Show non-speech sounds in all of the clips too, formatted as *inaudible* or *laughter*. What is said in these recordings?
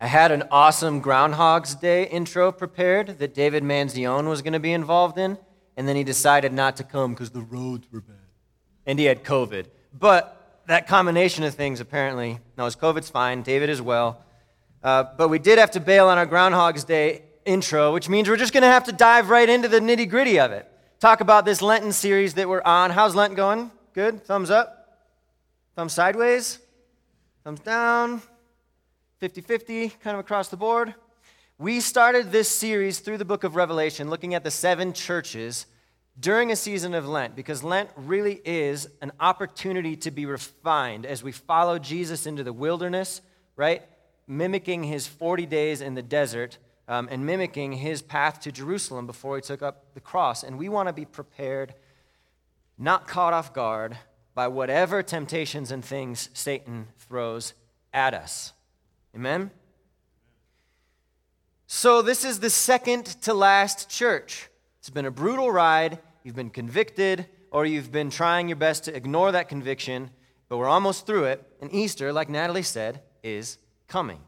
I had an awesome Groundhog's Day intro prepared that David Manzione was going to be involved in, and then he decided not to come because the roads were bad. And he had COVID. But that combination of things apparently, no, his COVID's fine, David as well. Uh, but we did have to bail on our Groundhog's Day intro, which means we're just going to have to dive right into the nitty gritty of it. Talk about this Lenten series that we're on. How's Lent going? Good? Thumbs up? Thumbs sideways? Thumbs down? 50 50, kind of across the board. We started this series through the book of Revelation, looking at the seven churches during a season of Lent, because Lent really is an opportunity to be refined as we follow Jesus into the wilderness, right? Mimicking his 40 days in the desert um, and mimicking his path to Jerusalem before he took up the cross. And we want to be prepared, not caught off guard by whatever temptations and things Satan throws at us. Amen? So, this is the second to last church. It's been a brutal ride. You've been convicted, or you've been trying your best to ignore that conviction, but we're almost through it. And Easter, like Natalie said, is coming.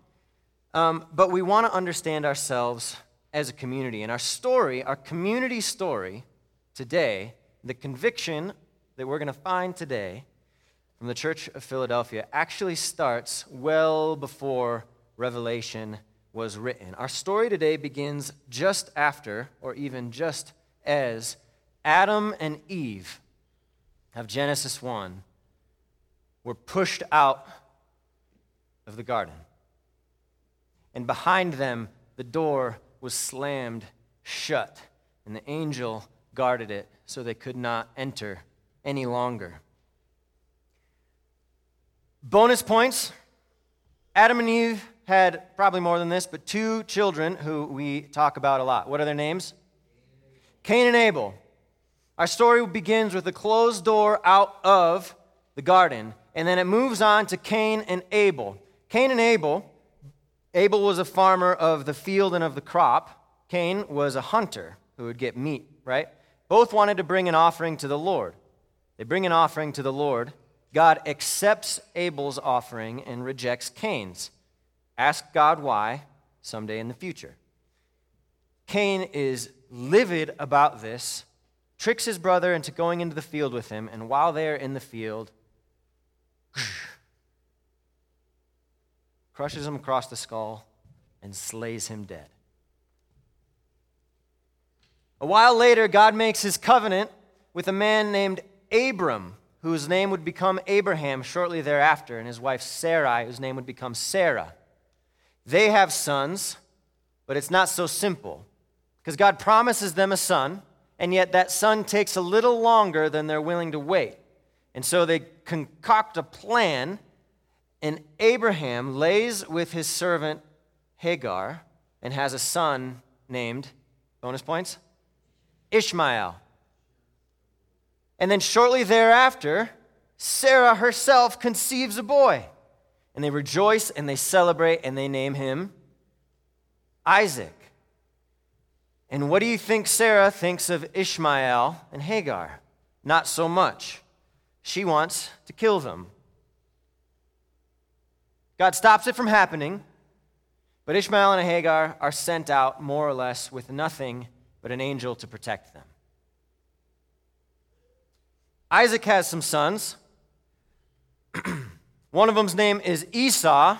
Um, but we want to understand ourselves as a community. And our story, our community story today, the conviction that we're going to find today, from the Church of Philadelphia actually starts well before Revelation was written. Our story today begins just after, or even just as, Adam and Eve of Genesis 1 were pushed out of the garden. And behind them, the door was slammed shut, and the angel guarded it so they could not enter any longer. Bonus points Adam and Eve had probably more than this, but two children who we talk about a lot. What are their names? Cain and Abel. Our story begins with a closed door out of the garden, and then it moves on to Cain and Abel. Cain and Abel, Abel was a farmer of the field and of the crop. Cain was a hunter who would get meat, right? Both wanted to bring an offering to the Lord. They bring an offering to the Lord, God accepts Abel's offering and rejects Cain's. Ask God why someday in the future. Cain is livid about this, tricks his brother into going into the field with him, and while they're in the field, *clears throat* crushes him across the skull and slays him dead. A while later, God makes his covenant with a man named Abram whose name would become Abraham shortly thereafter, and his wife Sarai, whose name would become Sarah. They have sons, but it's not so simple because God promises them a son, and yet that son takes a little longer than they're willing to wait. And so they concoct a plan, and Abraham lays with his servant Hagar and has a son named, bonus points, Ishmael. And then shortly thereafter, Sarah herself conceives a boy. And they rejoice and they celebrate and they name him Isaac. And what do you think Sarah thinks of Ishmael and Hagar? Not so much. She wants to kill them. God stops it from happening, but Ishmael and Hagar are sent out more or less with nothing but an angel to protect them. Isaac has some sons. *clears throat* One of them's name is Esau,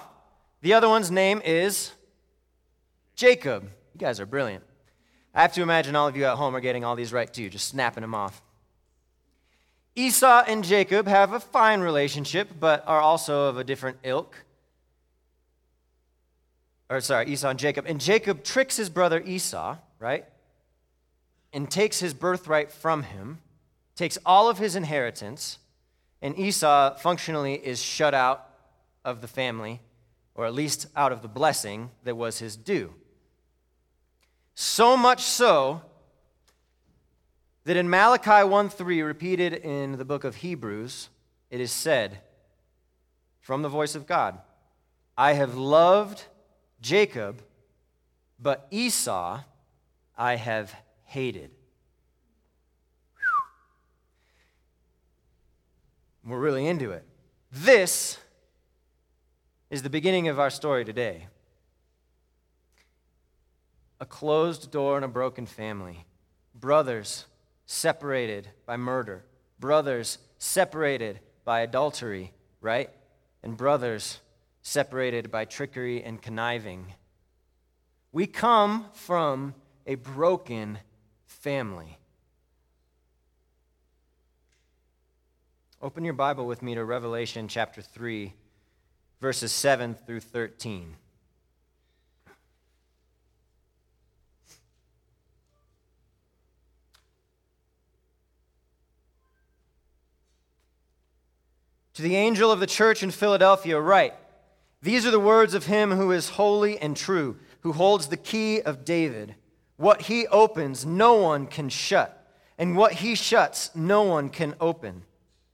the other one's name is Jacob. You guys are brilliant. I have to imagine all of you at home are getting all these right too, just snapping them off. Esau and Jacob have a fine relationship, but are also of a different ilk. Or, sorry, Esau and Jacob. And Jacob tricks his brother Esau, right? And takes his birthright from him takes all of his inheritance, and Esau functionally is shut out of the family, or at least out of the blessing that was his due. So much so that in Malachi 1:3, repeated in the book of Hebrews, it is said from the voice of God, I have loved Jacob, but Esau I have hated. We're really into it. This is the beginning of our story today. a closed door and a broken family, brothers separated by murder, brothers separated by adultery, right? And brothers separated by trickery and conniving. We come from a broken family. Open your Bible with me to Revelation chapter 3, verses 7 through 13. To the angel of the church in Philadelphia, write These are the words of him who is holy and true, who holds the key of David. What he opens, no one can shut, and what he shuts, no one can open.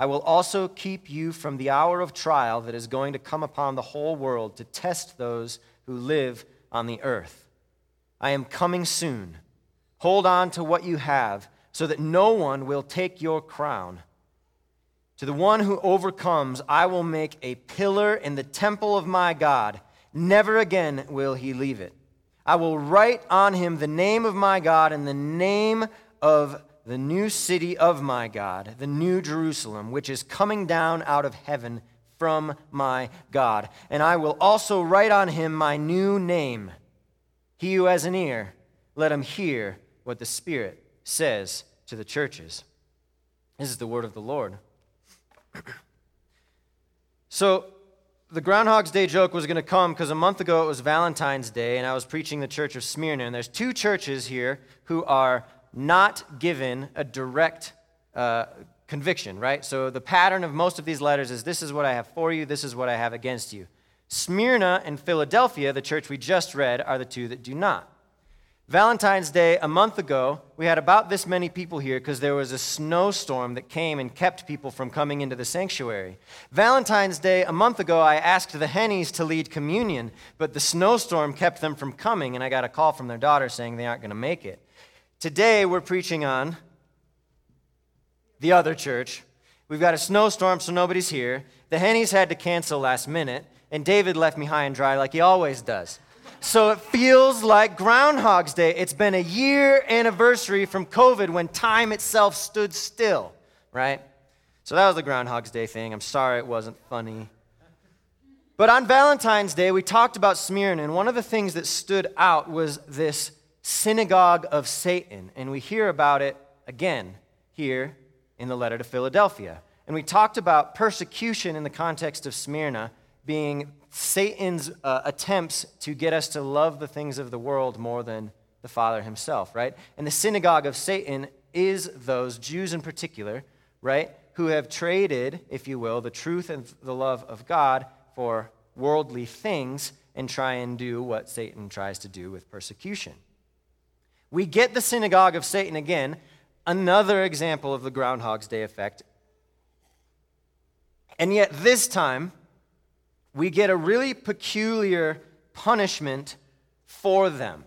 I will also keep you from the hour of trial that is going to come upon the whole world to test those who live on the earth. I am coming soon. Hold on to what you have, so that no one will take your crown. To the one who overcomes, I will make a pillar in the temple of my God. Never again will he leave it. I will write on him the name of my God and the name of the new city of my God, the new Jerusalem, which is coming down out of heaven from my God. And I will also write on him my new name. He who has an ear, let him hear what the Spirit says to the churches. This is the word of the Lord. *clears throat* so, the Groundhog's Day joke was going to come because a month ago it was Valentine's Day, and I was preaching the church of Smyrna. And there's two churches here who are not given a direct uh, conviction, right? So the pattern of most of these letters is this is what I have for you, this is what I have against you. Smyrna and Philadelphia, the church we just read, are the two that do not. Valentine's Day, a month ago, we had about this many people here because there was a snowstorm that came and kept people from coming into the sanctuary. Valentine's Day, a month ago, I asked the Hennies to lead communion, but the snowstorm kept them from coming, and I got a call from their daughter saying they aren't going to make it. Today, we're preaching on the other church. We've got a snowstorm, so nobody's here. The Hennies had to cancel last minute, and David left me high and dry like he always does. So it feels like Groundhog's Day. It's been a year anniversary from COVID when time itself stood still, right? So that was the Groundhog's Day thing. I'm sorry it wasn't funny. But on Valentine's Day, we talked about Smyrna, and one of the things that stood out was this synagogue of Satan. And we hear about it again here in the letter to Philadelphia. And we talked about persecution in the context of Smyrna being Satan's uh, attempts to get us to love the things of the world more than the Father himself, right? And the synagogue of Satan is those, Jews in particular, right, who have traded, if you will, the truth and the love of God for worldly things and try and do what Satan tries to do with persecution. We get the synagogue of Satan again, another example of the Groundhog's Day effect. And yet, this time, we get a really peculiar punishment for them.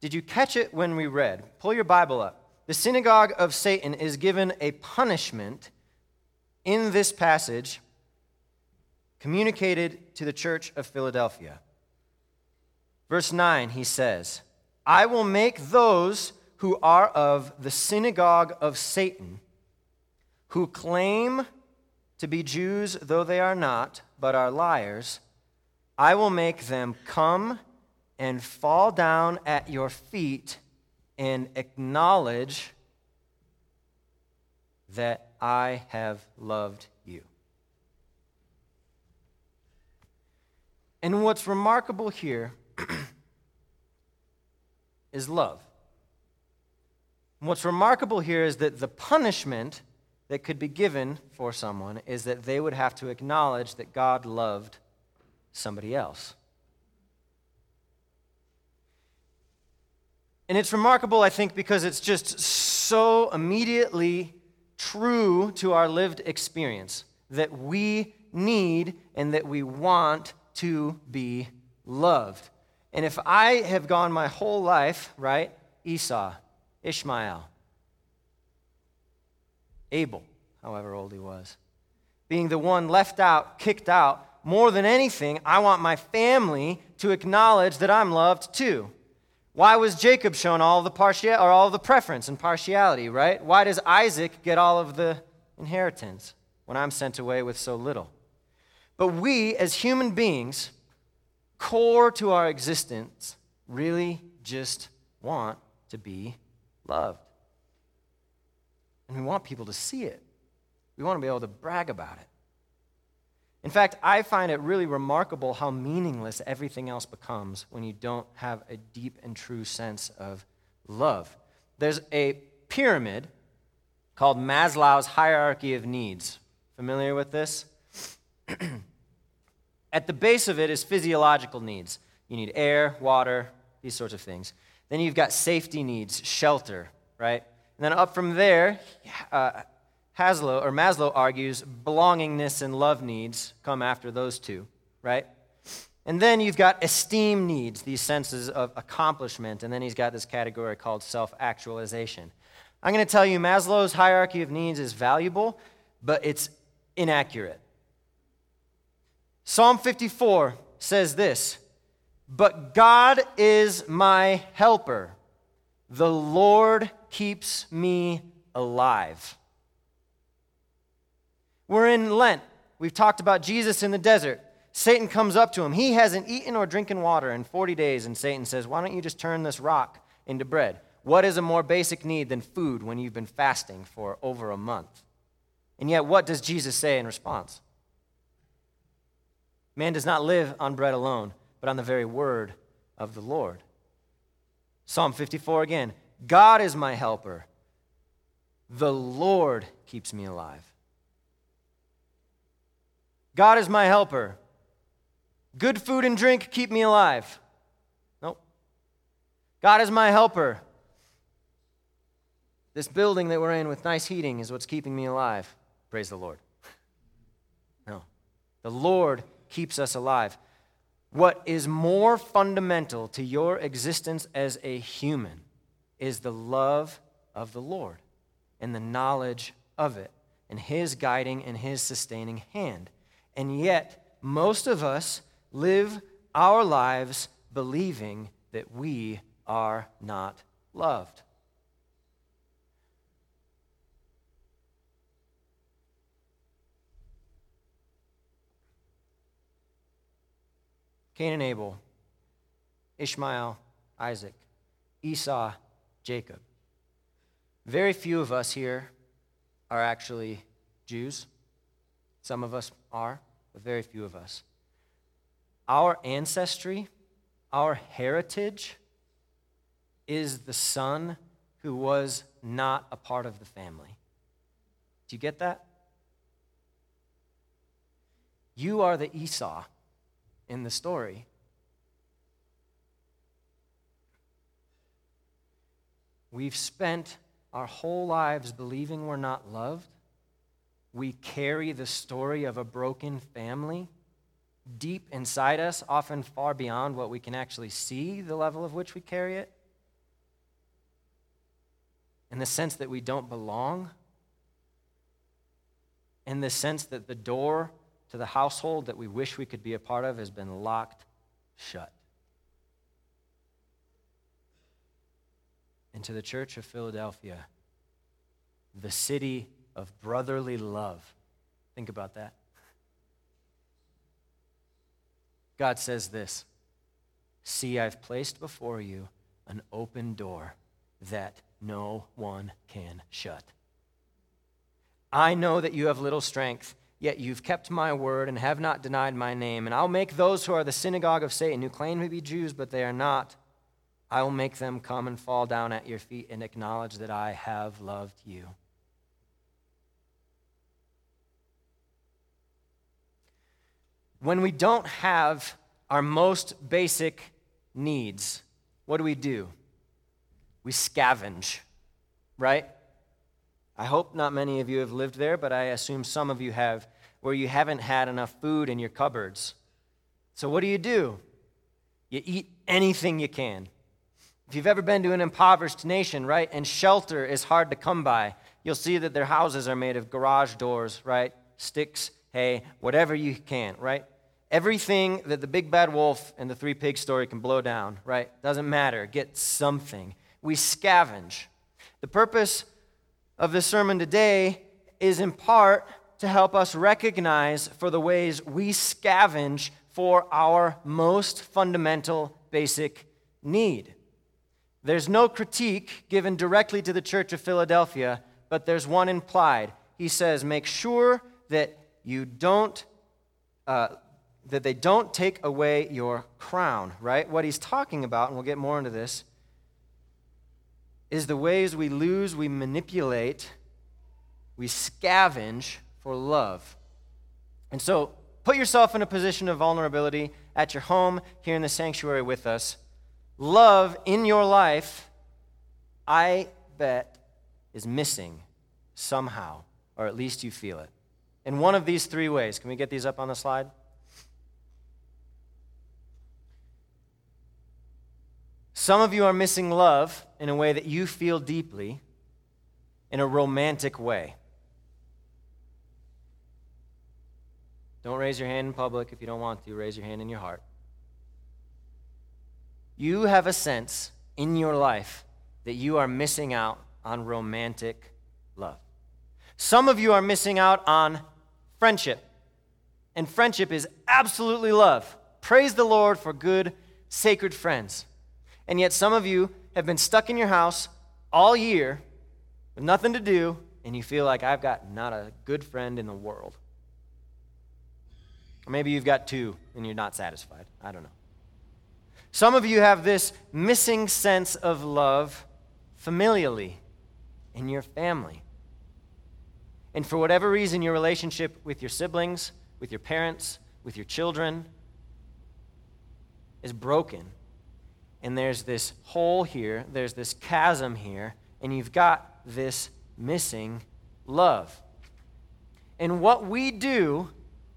Did you catch it when we read? Pull your Bible up. The synagogue of Satan is given a punishment in this passage communicated to the church of Philadelphia. Verse 9, he says, I will make those who are of the synagogue of Satan, who claim to be Jews, though they are not, but are liars, I will make them come and fall down at your feet and acknowledge that I have loved you. And what's remarkable here is love. And what's remarkable here is that the punishment that could be given for someone is that they would have to acknowledge that God loved somebody else. And it's remarkable, I think, because it's just so immediately true to our lived experience that we need and that we want to be loved. And if I have gone my whole life, right, Esau, Ishmael, Abel, however old he was, being the one left out, kicked out, more than anything, I want my family to acknowledge that I'm loved too. Why was Jacob shown all the partial or all the preference and partiality, right? Why does Isaac get all of the inheritance when I'm sent away with so little? But we as human beings, core to our existence, really just want to be loved. And we want people to see it. We want to be able to brag about it. In fact, I find it really remarkable how meaningless everything else becomes when you don't have a deep and true sense of love. There's a pyramid called Maslow's hierarchy of needs. Familiar with this? *clears throat* At the base of it is physiological needs. You need air, water, these sorts of things. Then you've got safety needs, shelter, right? And then up from there, uh, Haslow or Maslow argues belongingness and love needs come after those two, right? And then you've got esteem needs, these senses of accomplishment, and then he's got this category called self actualization. I'm going to tell you Maslow's hierarchy of needs is valuable, but it's inaccurate. Psalm 54 says this But God is my helper, the Lord keeps me alive. We're in Lent. We've talked about Jesus in the desert. Satan comes up to him. He hasn't eaten or drinking water in 40 days, and Satan says, Why don't you just turn this rock into bread? What is a more basic need than food when you've been fasting for over a month? And yet, what does Jesus say in response? Man does not live on bread alone, but on the very word of the Lord. Psalm 54 again God is my helper. The Lord keeps me alive. God is my helper. Good food and drink keep me alive. Nope. God is my helper. This building that we're in with nice heating is what's keeping me alive. Praise the Lord. *laughs* No. The Lord keeps us alive. What is more fundamental to your existence as a human is the love of the Lord and the knowledge of it and His guiding and His sustaining hand. And yet, most of us live our lives believing that we are not loved. Cain and Abel, Ishmael, Isaac, Esau, Jacob. Very few of us here are actually Jews. Some of us are, but very few of us. Our ancestry, our heritage, is the son who was not a part of the family. Do you get that? You are the Esau in the story. We've spent our whole lives believing we're not loved. We carry the story of a broken family deep inside us, often far beyond what we can actually see, the level of which we carry it. In the sense that we don't belong, in the sense that the door to the household that we wish we could be a part of has been locked shut. And to the church of Philadelphia, the city of brotherly love. Think about that. God says this See, I've placed before you an open door that no one can shut. I know that you have little strength Yet you've kept my word and have not denied my name. And I'll make those who are the synagogue of Satan, who claim to be Jews, but they are not, I will make them come and fall down at your feet and acknowledge that I have loved you. When we don't have our most basic needs, what do we do? we scavenge, right? I hope not many of you have lived there, but I assume some of you have, where you haven't had enough food in your cupboards. So, what do you do? You eat anything you can. If you've ever been to an impoverished nation, right, and shelter is hard to come by, you'll see that their houses are made of garage doors, right? Sticks, hay, whatever you can, right? Everything that the big bad wolf and the three pig story can blow down, right? Doesn't matter. Get something. We scavenge. The purpose of this sermon today is in part to help us recognize for the ways we scavenge for our most fundamental basic need. There's no critique given directly to the church of Philadelphia, but there's one implied. He says, Make sure that you don't. Uh, that they don't take away your crown, right? What he's talking about, and we'll get more into this, is the ways we lose, we manipulate, we scavenge for love. And so put yourself in a position of vulnerability at your home, here in the sanctuary with us. Love in your life, I bet, is missing somehow, or at least you feel it. In one of these three ways. Can we get these up on the slide? Some of you are missing love in a way that you feel deeply, in a romantic way. Don't raise your hand in public if you don't want to. Raise your hand in your heart. You have a sense in your life that you are missing out on romantic love. Some of you are missing out on friendship. And friendship is absolutely love. Praise the Lord for good, sacred friends. And yet, some of you have been stuck in your house all year with nothing to do, and you feel like I've got not a good friend in the world. Maybe you've got two and you're not satisfied. I don't know. Some of you have this missing sense of love familially in your family. And for whatever reason, your relationship with your siblings, with your parents, with your children is broken and there's this hole here, there's this chasm here, and you've got this missing love. And what we do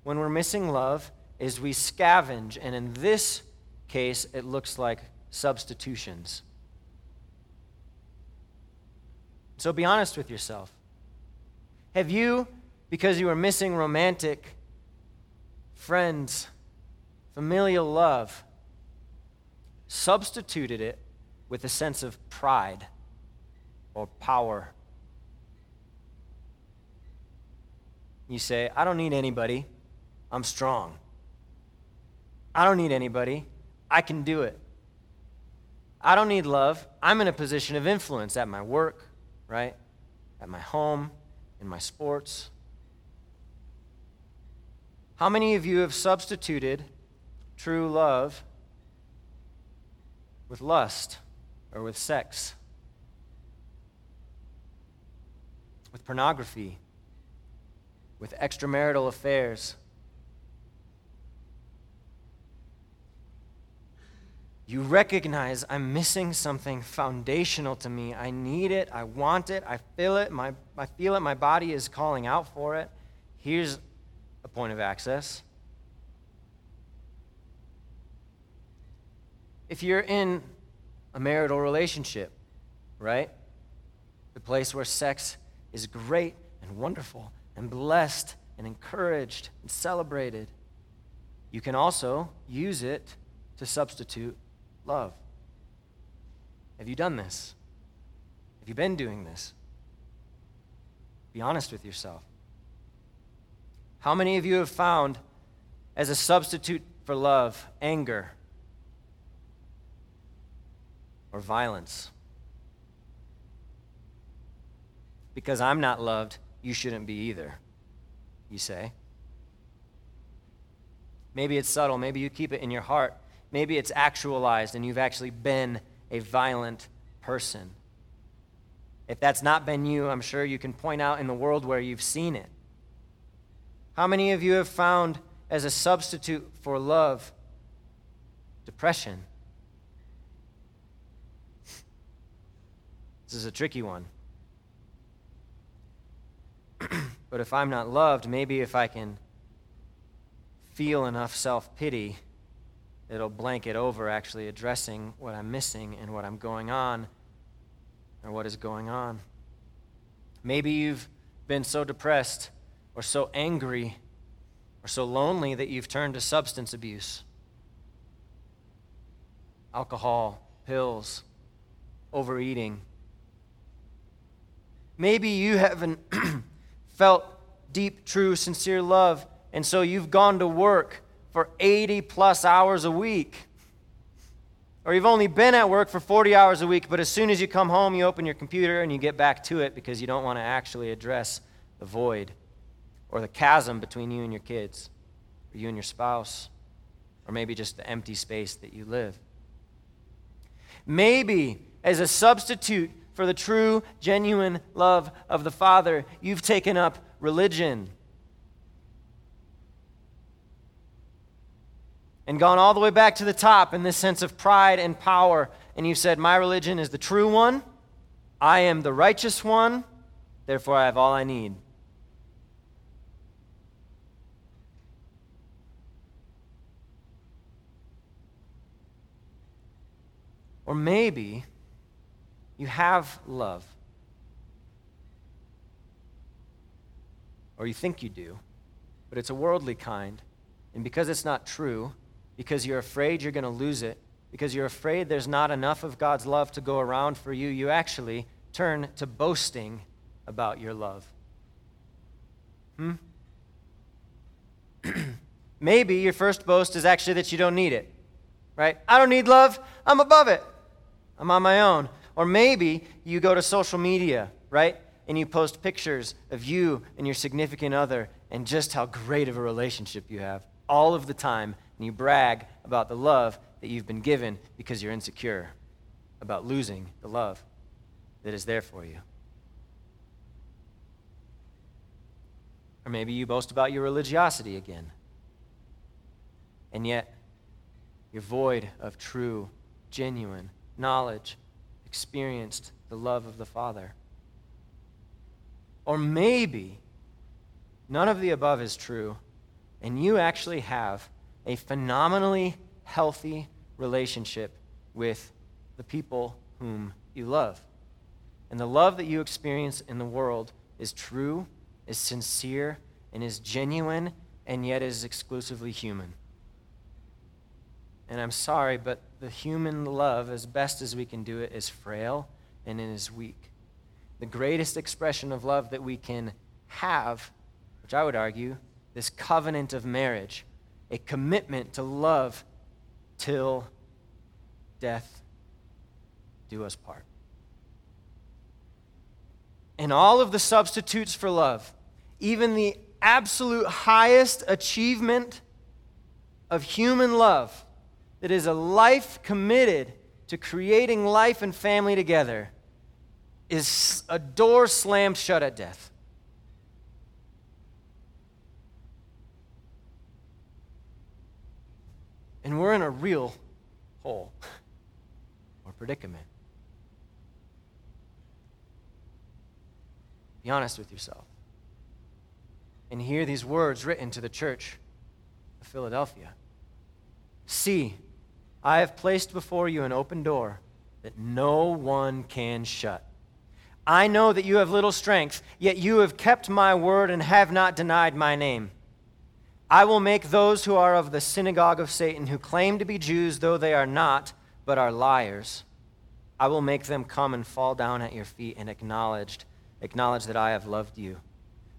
when we're missing love is we scavenge, and in this case, it looks like substitutions. So be honest with yourself. Have you, because you are missing romantic friends, familial love, substituted it with a sense of pride or power. You say, I don't need anybody. I'm strong. I don't need anybody. I can do it. I don't need love. I'm in a position of influence at my work, right? At my home, in my sports. How many of you have substituted true love with lust or with sex, with pornography, with extramarital affairs. You recognize I'm missing something foundational to me. I need it. I want it. I feel it. My, I feel it. My body is calling out for it. Here's a point of access if you're in a marital relationship, right? The place where sex is great and wonderful and blessed and encouraged and celebrated, you can also use it to substitute love. Have you done this? Have you been doing this? Be honest with yourself. How many of you have found as a substitute for love anger or violence. Because I'm not loved, you shouldn't be either, you say. Maybe it's subtle. Maybe you keep it in your heart. Maybe it's actualized and you've actually been a violent person. If that's not been you, I'm sure you can point out in the world where you've seen it. How many of you have found as a substitute for love depression? This is a tricky one. *clears throat* but if I'm not loved, maybe if I can feel enough self pity, it'll blanket over actually addressing what I'm missing and what I'm going on or what is going on. Maybe you've been so depressed or so angry or so lonely that you've turned to substance abuse alcohol, pills, overeating. Maybe you haven't *clears throat* felt deep, true, sincere love, and so you've gone to work for 80 plus hours a week. Or you've only been at work for 40 hours a week, but as soon as you come home, you open your computer and you get back to it because you don't want to actually address the void or the chasm between you and your kids, or you and your spouse, or maybe just the empty space that you live. Maybe as a substitute for the true, genuine love of the Father, you've taken up religion. And gone all the way back to the top in this sense of pride and power. And you've said, My religion is the true one. I am the righteous one. Therefore, I have all I need. Or maybe you have love. Or you think you do, but it's a worldly kind. And because it's not true, because you're afraid you're going to lose it, because you're afraid there's not enough of God's love to go around for you, you actually turn to boasting about your love. Hmm? *clears throat* Maybe your first boast is actually that you don't need it, right? I don't need love, I'm above it. I'm on my own. Or maybe you go to social media, right? And you post pictures of you and your significant other and just how great of a relationship you have all of the time. And you brag about the love that you've been given because you're insecure about losing the love that is there for you. Or maybe you boast about your religiosity again. And yet, you're void of true, genuine knowledge, experienced the love of the Father. Or maybe none of the above is true, and you actually have a phenomenally healthy relationship with the people whom you love. And the love that you experience in the world is true, is sincere, and is genuine, and yet is exclusively human. And I'm sorry, but the human love, as best as we can do it, is frail and it is weak. The greatest expression of love that we can have, which I would argue, this covenant of marriage, a commitment to love till death do us part. And all of the substitutes for love, even the absolute highest achievement of human love, that is a life committed to creating life and family together is a door slammed shut at death. And we're in a real hole *laughs* or predicament. Be honest with yourself. And hear these words written to the church of Philadelphia. See, I have placed before you an open door that no one can shut. I know that you have little strength, yet you have kept my word and have not denied my name. I will make those who are of the synagogue of Satan, who claim to be Jews, though they are not, but are liars, I will make them come and fall down at your feet and acknowledged, acknowledge that I have loved you.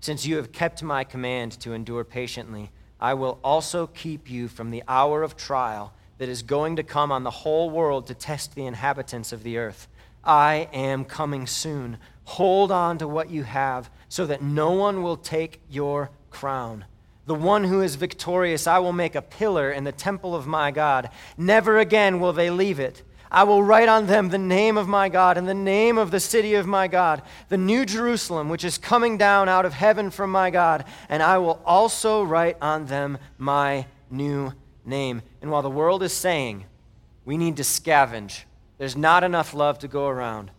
Since you have kept my command to endure patiently, I will also keep you from the hour of trial that is going to come on the whole world to test the inhabitants of the earth. I am coming soon. Hold on to what you have so that no one will take your crown. The one who is victorious, I will make a pillar in the temple of my God. Never again will they leave it. I will write on them the name of my God and the name of the city of my God, the new Jerusalem, which is coming down out of heaven from my God, and I will also write on them my new name. And while the world is saying we need to scavenge, there's not enough love to go around,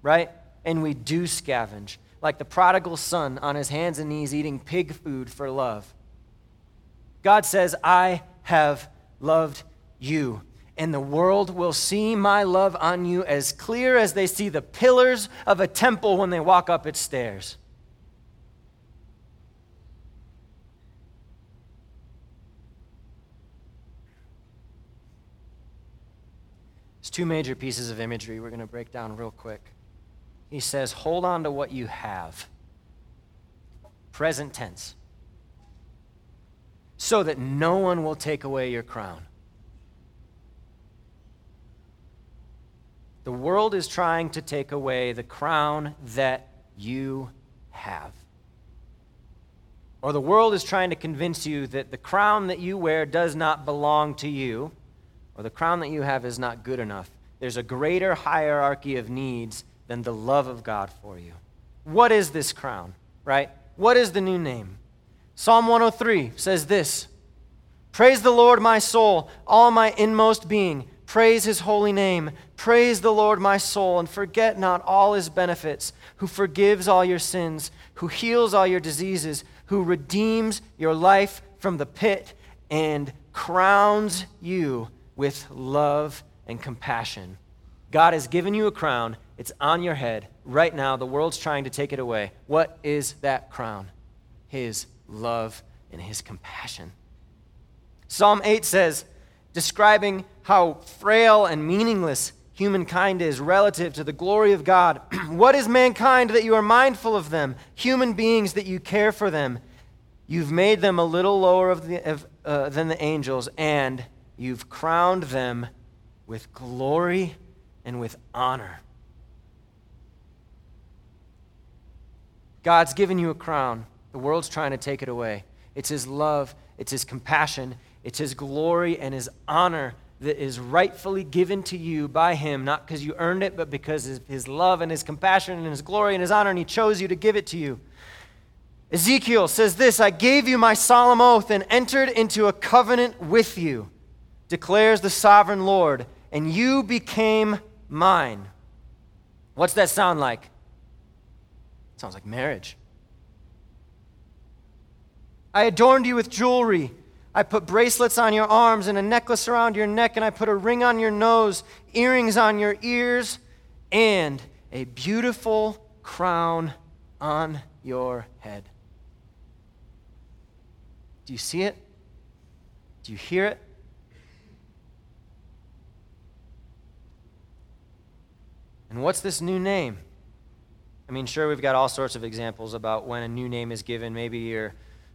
right? And we do scavenge, like the prodigal son on his hands and knees eating pig food for love. God says, I have loved you. And the world will see my love on you as clear as they see the pillars of a temple when they walk up its stairs. There's two major pieces of imagery we're going to break down real quick. He says, Hold on to what you have. Present tense so that no one will take away your crown. The world is trying to take away the crown that you have. Or the world is trying to convince you that the crown that you wear does not belong to you, or the crown that you have is not good enough. There's a greater hierarchy of needs than the love of God for you. What is this crown, right? What is the new name? Psalm 103 says this Praise the Lord, my soul, all my inmost being. Praise his holy name. Praise the Lord, my soul, and forget not all his benefits, who forgives all your sins, who heals all your diseases, who redeems your life from the pit, and crowns you with love and compassion. God has given you a crown. It's on your head. Right now, the world's trying to take it away. What is that crown? His love, and his compassion. Psalm 8 says, describing how frail and meaningless humankind is relative to the glory of God. *clears throat* what is mankind that you are mindful of them? Human beings that you care for them. You've made them a little lower of the, of, uh, than the angels, and you've crowned them with glory and with honor. God's given you a crown. The world's trying to take it away. It's His love, it's His compassion, it's His glory and His honor that is rightfully given to you by Him, not because you earned it, but because of His love and His compassion and His glory and His honor, and He chose you to give it to you. Ezekiel says this I gave you my solemn oath and entered into a covenant with you, declares the sovereign Lord, and you became mine. What's that sound like? It sounds like marriage. I adorned you with jewelry. I put bracelets on your arms and a necklace around your neck, and I put a ring on your nose, earrings on your ears, and a beautiful crown on your head. Do you see it? Do you hear it? And what's this new name? I mean, sure, we've got all sorts of examples about when a new name is given. Maybe you're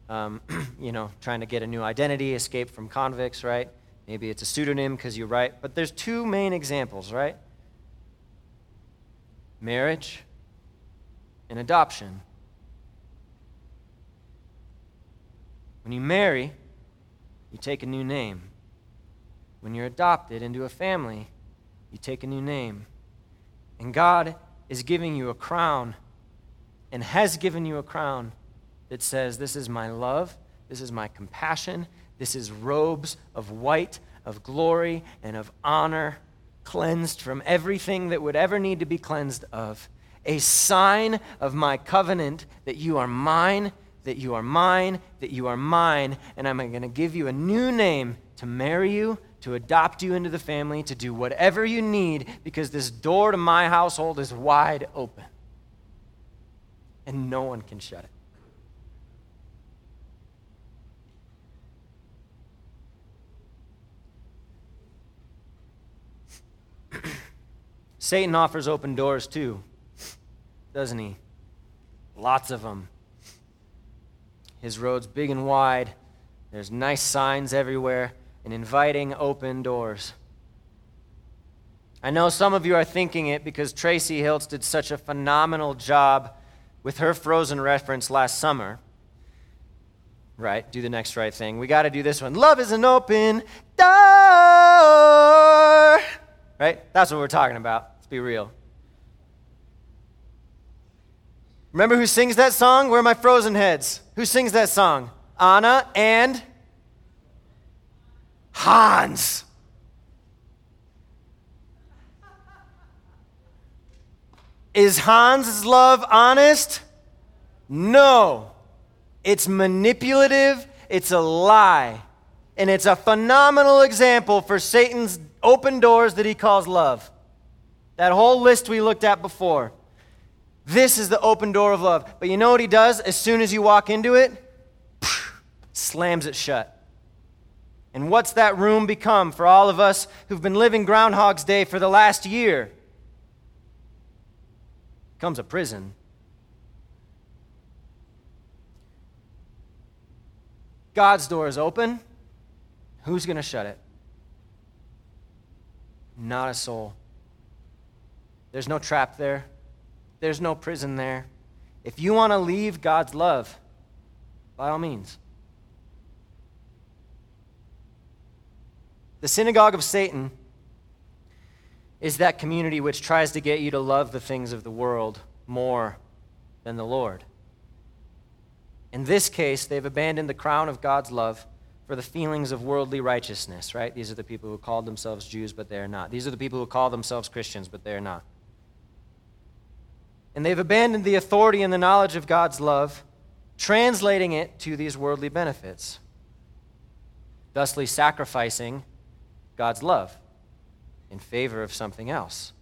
um, *clears throat* you know, trying to get a new identity, escape from convicts, right? Maybe it's a pseudonym because you write. But there's two main examples, right? Marriage and adoption. When you marry, you take a new name. When you're adopted into a family, you take a new name. And God is giving you a crown and has given you a crown that says, This is my love, this is my compassion, this is robes of white, of glory, and of honor, cleansed from everything that would ever need to be cleansed of. A sign of my covenant that you are mine, that you are mine, that you are mine, and I'm going to give you a new name to marry you, to adopt you into the family, to do whatever you need, because this door to my household is wide open. And no one can shut it. Satan offers open doors too, doesn't he? Lots of them. His road's big and wide. There's nice signs everywhere and inviting open doors. I know some of you are thinking it because Tracy Hiltz did such a phenomenal job with her Frozen reference last summer. Right, do the next right thing. We got to do this one. Love is an open door. Right? That's what we're talking about. Be real. Remember who sings that song? Where are my frozen heads? Who sings that song? Anna and Hans. Is Hans's love honest? No. It's manipulative, it's a lie. And it's a phenomenal example for Satan's open doors that he calls love. That whole list we looked at before. This is the open door of love. But you know what he does as soon as you walk into it? Slams it shut. And what's that room become for all of us who've been living Groundhog's Day for the last year? It becomes a prison. God's door is open. Who's going to shut it? Not a soul. There's no trap there, there's no prison there. If you want to leave God's love, by all means. The synagogue of Satan is that community which tries to get you to love the things of the world more than the Lord. In this case, they've abandoned the crown of God's love for the feelings of worldly righteousness, right? These are the people who called themselves Jews, but they are not. These are the people who call themselves Christians, but they are not. And they've abandoned the authority and the knowledge of God's love, translating it to these worldly benefits, thusly sacrificing God's love in favor of something else.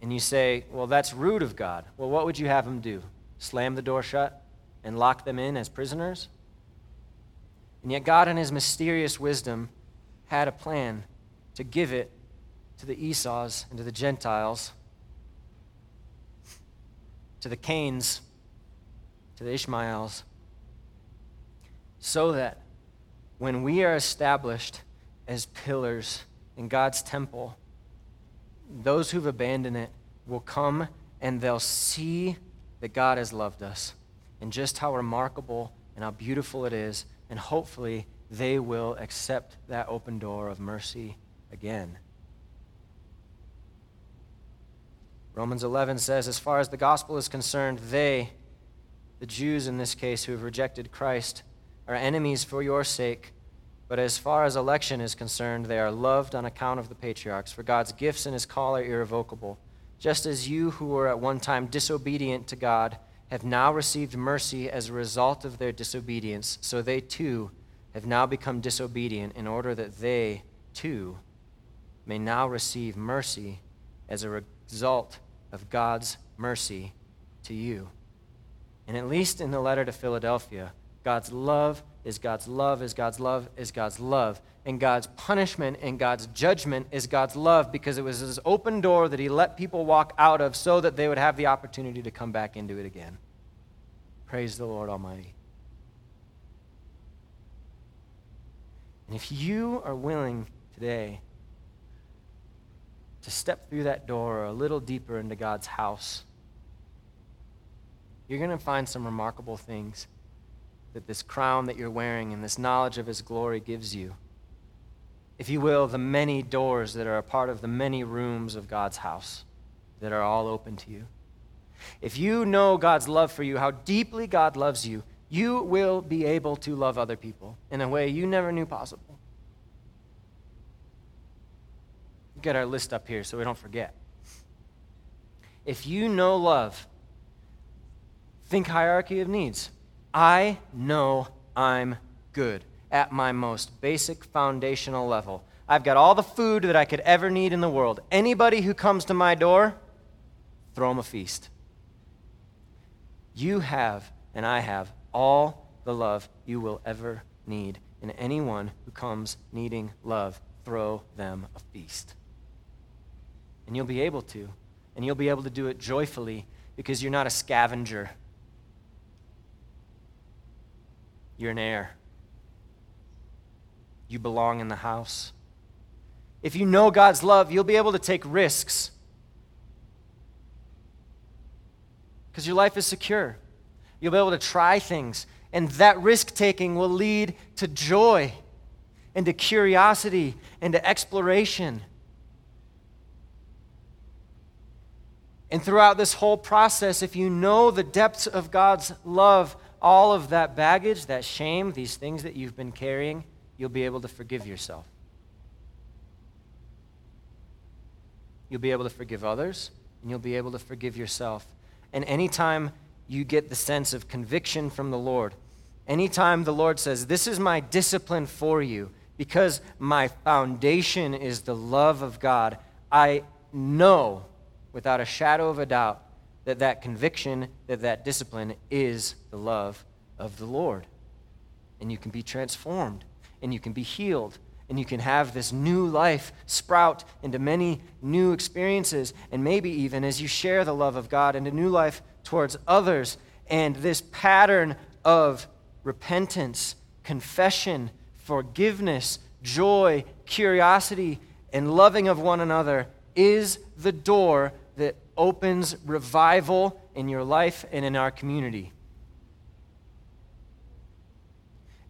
And you say, well, that's rude of God. Well, what would you have him do? slam the door shut, and lock them in as prisoners? And yet, God, in His mysterious wisdom, had a plan to give it to the Esau's and to the Gentiles, to the Cains, to the Ishmaels, so that when we are established as pillars in God's temple, those who've abandoned it will come and they'll see that God has loved us and just how remarkable and how beautiful it is. And hopefully, they will accept that open door of mercy again. Romans 11 says, as far as the gospel is concerned, they, the Jews in this case who have rejected Christ, are enemies for your sake. But as far as election is concerned, they are loved on account of the patriarchs, for God's gifts and his call are irrevocable just as you who were at one time disobedient to God have now received mercy as a result of their disobedience, so they too have now become disobedient in order that they too may now receive mercy as a result of God's mercy to you. And at least in the letter to Philadelphia, God's love is God's love is God's love is God's love. And God's punishment and God's judgment is God's love because it was his open door that he let people walk out of so that they would have the opportunity to come back into it again. Praise the Lord Almighty. And if you are willing today to step through that door a little deeper into God's house, you're going to find some remarkable things that this crown that you're wearing and this knowledge of His glory gives you. If you will, the many doors that are a part of the many rooms of God's house that are all open to you. If you know God's love for you, how deeply God loves you, you will be able to love other people in a way you never knew possible. Get our list up here so we don't forget. If you know love, think hierarchy of needs. I know I'm good at my most basic foundational level. I've got all the food that I could ever need in the world. Anybody who comes to my door, throw them a feast. You have, and I have, all the love you will ever need. And anyone who comes needing love, throw them a feast. And you'll be able to. And you'll be able to do it joyfully because you're not a scavenger. You're an heir. You belong in the house. If you know God's love, you'll be able to take risks because your life is secure. You'll be able to try things, and that risk taking will lead to joy and to curiosity and to exploration. And throughout this whole process, if you know the depths of God's love, all of that baggage, that shame, these things that you've been carrying, you'll be able to forgive yourself. you'll be able to forgive others, and you'll be able to forgive yourself. And anytime you get the sense of conviction from the Lord, anytime the Lord says, This is my discipline for you, because my foundation is the love of God, I know without a shadow of a doubt that that conviction, that that discipline is the love of the Lord. And you can be transformed, and you can be healed, and you can have this new life sprout into many new experiences, and maybe even as you share the love of God into new life towards others, and this pattern of repentance, confession, forgiveness, joy, curiosity, and loving of one another is the door opens revival in your life and in our community.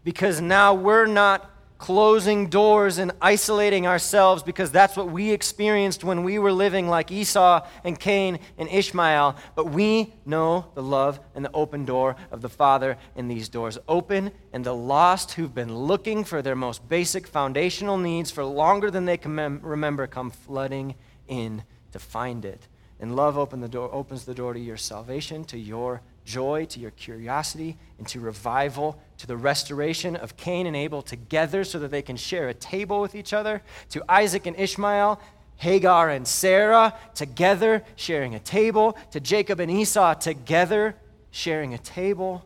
Because now we're not closing doors and isolating ourselves because that's what we experienced when we were living like Esau and Cain and Ishmael. But we know the love and the open door of the Father, and these doors open, and the lost who've been looking for their most basic foundational needs for longer than they can mem- remember come flooding in to find it. And love open the door, opens the door to your salvation, to your joy, to your curiosity, and to revival, to the restoration of Cain and Abel together so that they can share a table with each other, to Isaac and Ishmael, Hagar and Sarah together sharing a table, to Jacob and Esau together sharing a table,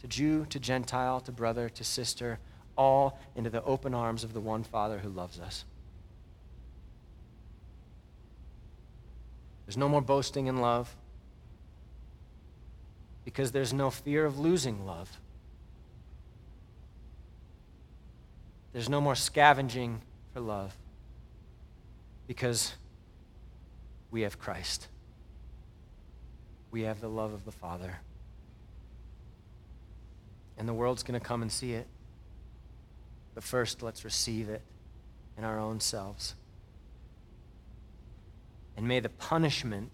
to Jew, to Gentile, to brother, to sister, all into the open arms of the one Father who loves us. There's no more boasting in love because there's no fear of losing love. There's no more scavenging for love because we have Christ. We have the love of the Father. And the world's going to come and see it. But first, let's receive it in our own selves. And may the punishment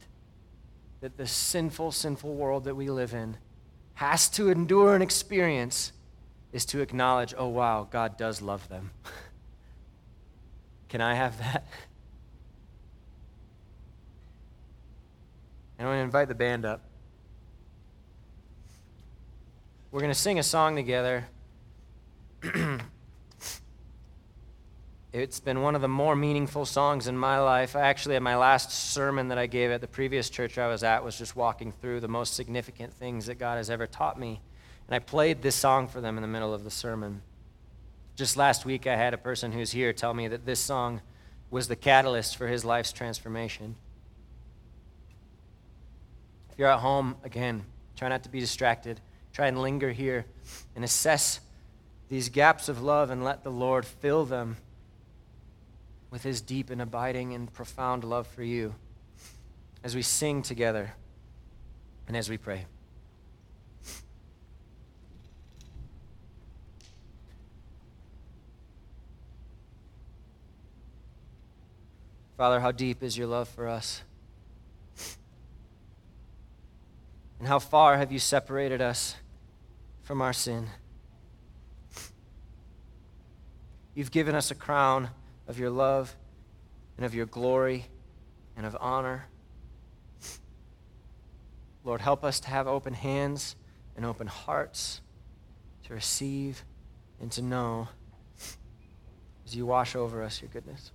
that the sinful, sinful world that we live in has to endure and experience is to acknowledge, oh, wow, God does love them. *laughs* Can I have that? *laughs* And I'm going to invite the band up. We're going to sing a song together. *clears throat* It's been one of the more meaningful songs in my life. I actually, at my last sermon that I gave at the previous church I was at was just walking through the most significant things that God has ever taught me. And I played this song for them in the middle of the sermon. Just last week, I had a person who's here tell me that this song was the catalyst for his life's transformation. If you're at home, again, try not to be distracted. Try and linger here and assess these gaps of love and let the Lord fill them with his deep and abiding and profound love for you as we sing together and as we pray. Father, how deep is your love for us? And how far have you separated us from our sin? You've given us a crown of your love and of your glory and of honor. Lord, help us to have open hands and open hearts to receive and to know as you wash over us your goodness.